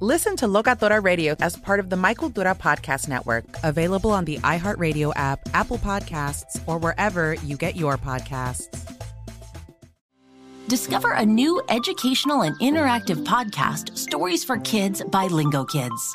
Listen to Locatora Radio as part of the My Cultura Podcast Network, available on the iHeartRadio app, Apple Podcasts, or wherever you get your podcasts. Discover a new educational and interactive podcast, Stories for Kids by Lingokids.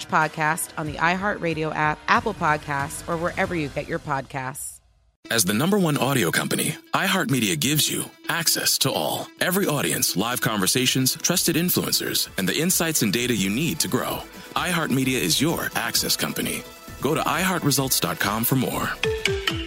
podcast on the iHeartRadio app, Apple Podcasts, or wherever you get your podcasts. As the number one audio company, iHeartMedia gives you access to all. Every audience, live conversations, trusted influencers, and the insights and data you need to grow iHeartMedia is your access company. Go to iHeartResults.com for more.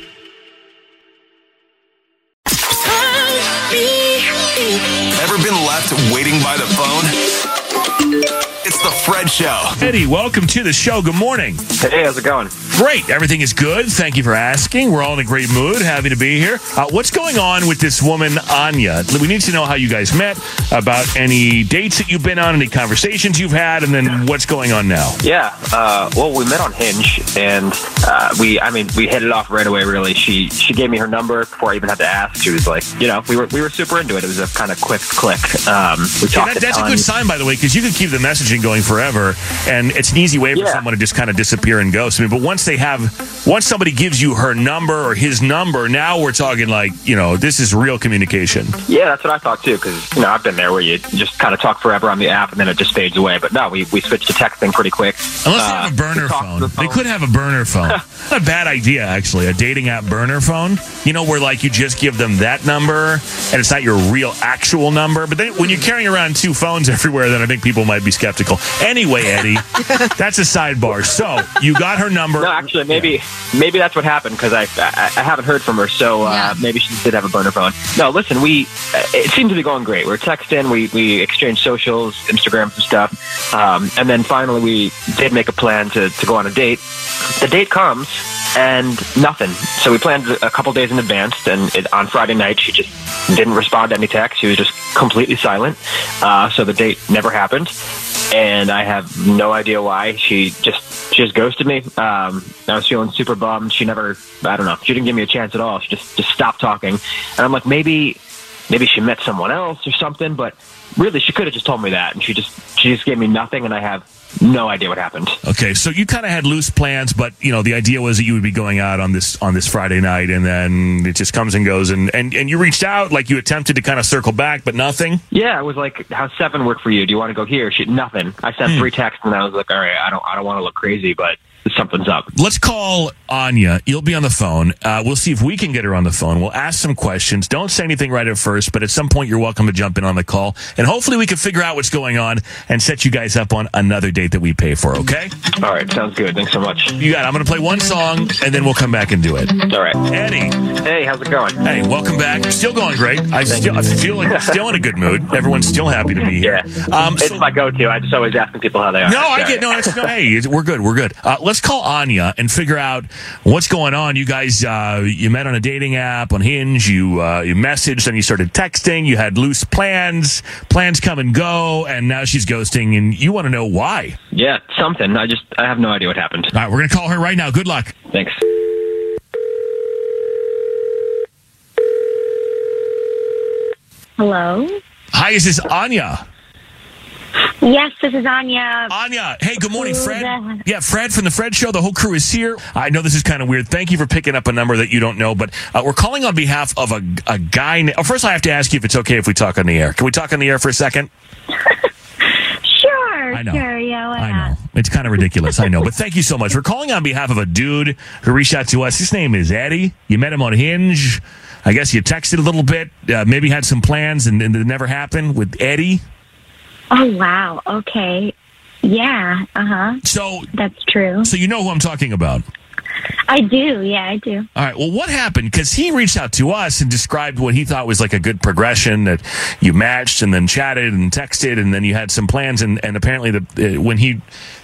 Fred Show. Eddie, welcome to the show. Good morning. Hey, how's it going? Great. Everything is good. Thank you for asking. We're all in a great mood. Happy to be here. Uh, what's going on with this woman, Anya? We need to know how you guys met, about any dates that you've been on, any conversations you've had, and then what's going on now. Yeah. Uh, well, we met on Hinge, and uh, we, I mean, we hit it off right away. Really, she she gave me her number before I even had to ask. She was like, you know, we were we were super into it. It was a kind of quick click. Um, we talked. Yeah, that, that's a, a good sign, by the way, because you could keep the messaging going forever, and it's an easy way for yeah. someone to just kind of disappear and ghost. I mean, but once they have, once somebody gives you her number or his number, now we're talking like, you know, this is real communication. Yeah, that's what I thought too, because you know I've been there where you just kind of talk forever on the app and then it just fades away. But no, we we switched to texting pretty quick. Unless uh, they have a burner phone. The phone. they could have a burner phone. Not a bad idea actually, a dating app burner phone. You know, where like you just give them that number and it's not your real actual number. But then when you're carrying around two phones everywhere, then I think people might be skeptical. Anyway, Eddie, that's a sidebar. So you got her number. No, actually, maybe yeah. Maybe that's what happened because I, I, I haven't heard from her. So uh, yeah. maybe she did have a burner phone. No, listen, we it seemed to be going great. We are texting, we we exchanged socials, Instagram, some stuff, um, and then finally we did make a plan to to go on a date. The date comes and nothing. So we planned a couple days in advance, and it, on Friday night she just didn't respond to any texts. She was just completely silent. Uh, so the date never happened and I have no idea why. She just she just ghosted me. Um, I was feeling super bummed. She never, I don't know, she didn't give me a chance at all. She just just stopped talking, and I'm like, maybe maybe she met someone else or something. But really, she could have just told me that, and she just she just gave me nothing, and I have no idea what happened. Okay, so you kind of had loose plans, but you know the idea was that you would be going out on this on this Friday night, and then it just comes and goes, and and and you reached out, like you attempted to kind of circle back, but nothing. Yeah, it was like, "How's seven work for you? Do you want to go here?" She nothing. I sent hmm. three texts, and I was like, "All right, I don't I don't want to look crazy, but." Something's up. Let's call Anya. You'll be on the phone. Uh, we'll see if we can get her on the phone. We'll ask some questions. Don't say anything right at first, but at some point you're welcome to jump in on the call, and hopefully we can figure out what's going on and set you guys up on another date that we pay for. Okay? All right. Sounds good. Thanks so much. You got. It. I'm going to play one song, and then we'll come back and do it. All right. Eddie. Hey, how's it going? Hey, welcome back. Still going great. I still I feel like still in a good mood. Everyone's still happy to be here. Yeah. Um, it's so, my go-to. I just always asking people how they are. No, I get no. It's, no hey, we're good. We're good. Uh, let's call Anya and figure out what's going on. You guys, uh, you met on a dating app on Hinge. You uh, you messaged and you started texting. You had loose plans. Plans come and go, and now she's ghosting, and you want to know why. Yeah, something. I just I have no idea what happened. All right, we're gonna call her right now. Good luck. Thanks. Hello. Hi, is this Anya? Yes, this is Anya. Anya, hey, good morning, Fred. Yeah, Fred from the Fred Show. The whole crew is here. I know this is kind of weird. Thank you for picking up a number that you don't know, but uh, we're calling on behalf of a, a guy. na- Oh, first, I have to ask you if it's okay if we talk on the air. Can we talk on the air for a second? Sure, I know. sure, yeah, I not? know. It's kind of ridiculous. I know. But thank you so much. We're calling on behalf of a dude who reached out to us. His name is Eddie. You met him on Hinge. I guess you texted a little bit, uh, maybe had some plans, and, and it never happened with Eddie. Oh, wow. Okay. Yeah, uh huh. So, That's true. so you know who I'm talking about. I do, yeah, I do. All right. Well, what happened? Because he reached out to us and described what he thought was like a good progression that you matched and then chatted and texted and then you had some plans and, and apparently the uh, when he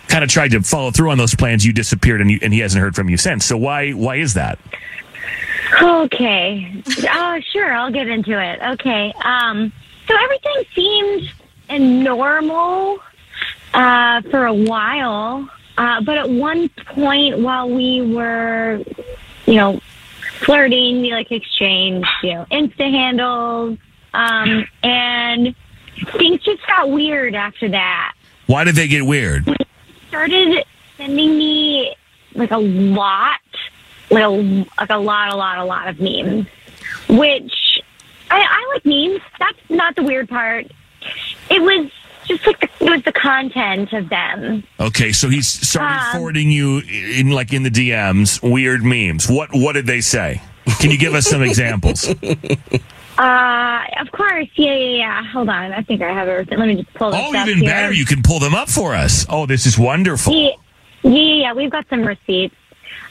kind of tried to follow through on those plans, you disappeared and you, and he hasn't heard from you since. So why why is that? Okay. Oh, sure, I'll get into it. Okay. Um, so everything seemed normal uh, for a while, uh, but at one point while we were, you know, flirting, we like exchanged, you know, Insta handles, um, and things just got weird after that. Why did they get weird? started sending me like a lot, like a, like a lot, a lot, a lot of memes, which I, I like memes. That's not the weird part. It was just like the, it was the content of them. Okay, so he started Um, forwarding you in like in the DMs weird memes. What what did they say? Can you give us some examples? Uh, of course, yeah, yeah, yeah. Hold on, I think I have everything. Let me just pull this Oh, up even here. better, you can pull them up for us. Oh, this is wonderful. Yeah, yeah, yeah. We've got some receipts.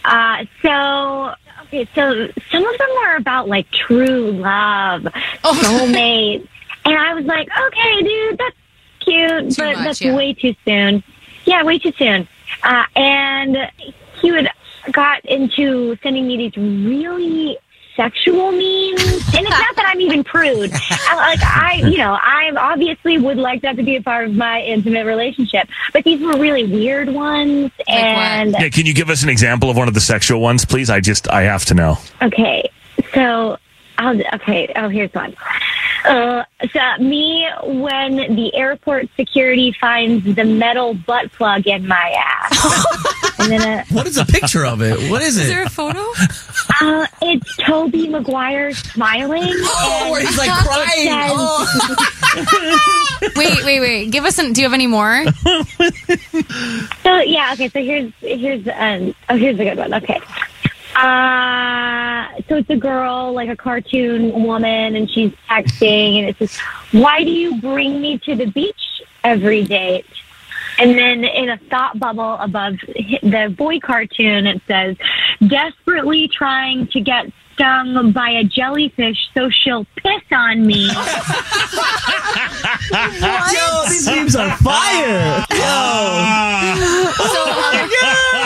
Uh, so, okay, so some of them were about like true love, soulmates, and I was like, okay, dude, that's cute, Too but much, that's yeah. way too soon. Yeah, way too soon. Uh, and he would got into sending me these really sexual memes, and it's not that I'm even prude. I, like I, you know, I obviously would like that to be a part of my intimate relationship, but these were really weird ones, and Yeah, can you give us an example of one of the sexual ones, please? I just I have to know. Okay, so I'll, okay. Oh, here's one. Uh, so me when the airport security finds the metal butt plug in my ass, and then uh, What is a picture of it? What is it? Is there a photo? uh, it's Tobey Maguire smiling. Oh, he's like it crying. says- Oh. wait, wait, wait. Give us an. Do you have any more? So yeah, okay. So here's here's um oh here's a good one. Okay. Uh, so it's a girl, like a cartoon woman, and she's texting, and it says, "Why do you bring me to the beach every date?" And then in a thought bubble above the boy cartoon, it says, "Desperately trying to get stung by a jellyfish, so she'll piss on me." Yo, these memes are fire. Yo. So,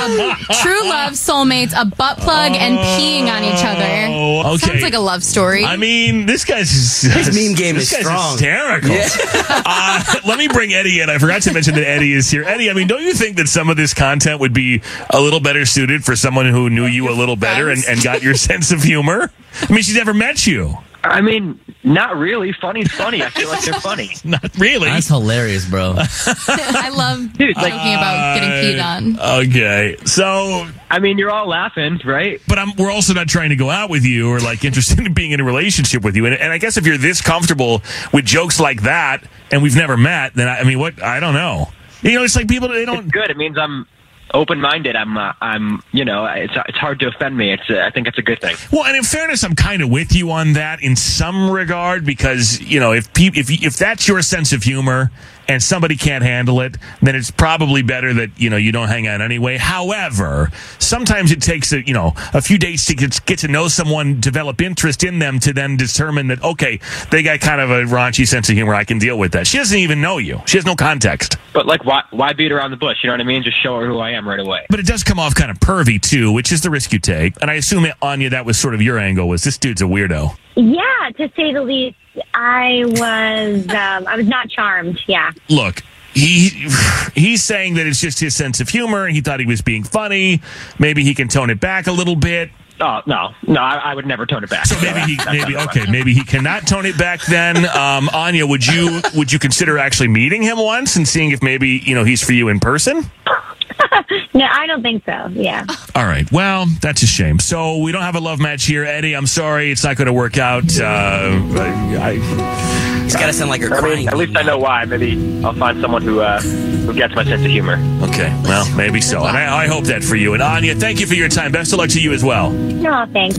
um, true love, soulmates, a butt plug, and peeing on each other. Oh, okay. Sounds like a love story. I mean, this guy's His meme game this is guy's strong. hysterical. Yeah. uh, let me bring Eddie in. I forgot to mention that Eddie is here. Eddie, I mean, don't you think that some of this content would be a little better suited for someone who knew you a little better and, and got your sense of humor? I mean, she's never met you. I mean, not really. Funny's funny. I feel like they're funny. Not really. That's hilarious, bro. I love Dude, like- joking about getting peed on. Okay, so I mean, you're all laughing, right? but I'm, we're also not trying to go out with you or like interested in being in a relationship with you. And, and I guess if you're this comfortable with jokes like that and we've never met, then I, I mean, what? I don't know. You know, it's like people they don't. It's good. It means I'm open-minded. I'm, uh, I'm, you know, it's it's hard to offend me. It's, uh, I think it's a good thing. Well, and in fairness, I'm kind of with you on that in some regard because you know if peop if if that's your sense of humor and somebody can't handle it, then it's probably better that you know you don't hang out anyway. However, sometimes it takes a you know a few days to get, get to know someone, develop interest in them, to then determine that okay, they got kind of a raunchy sense of humor. I can deal with that. She doesn't even know you. She has no context. But like, why why beat around the bush? You know what I mean? Just show her who I am right away. But it does come off kind of pervy too, which is the risk you take. And I assume Anya, that was sort of your angle. Was this dude's a weirdo? Yeah, to say the least, I was um, I was not charmed. Yeah. look he he's saying that it's just his sense of humor he thought he was being funny maybe he can tone it back a little bit Oh no, no, I, I would never tone it back. So maybe he, maybe okay, maybe he cannot tone it back. Then, um, Anya, would you would you consider actually meeting him once and seeing if maybe you know he's for you in person? No, I don't think so. Yeah. All right. Well, that's a shame. So we don't have a love match here, Eddie. I'm sorry, it's not going to work out. Uh, I, He's got to sound like a I mean, crying. at least I know why. Maybe I'll find someone who uh, who gets my sense of humor. okay. Well, maybe so. And I, I hope that for you. And Anya, thank you for your time. Best of luck to you as well. No, thanks.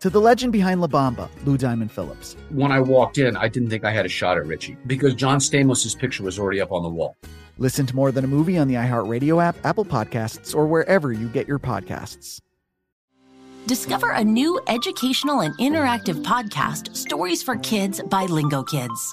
To the legend behind La Bamba, Lou Diamond Phillips. When I walked in, I didn't think I had a shot at Richie because John Stamos' picture was already up on the wall. Listen to More Than a Movie on the iHeartRadio app, Apple Podcasts, or wherever you get your podcasts. Discover a new educational and interactive podcast, Stories for Kids by Lingokids.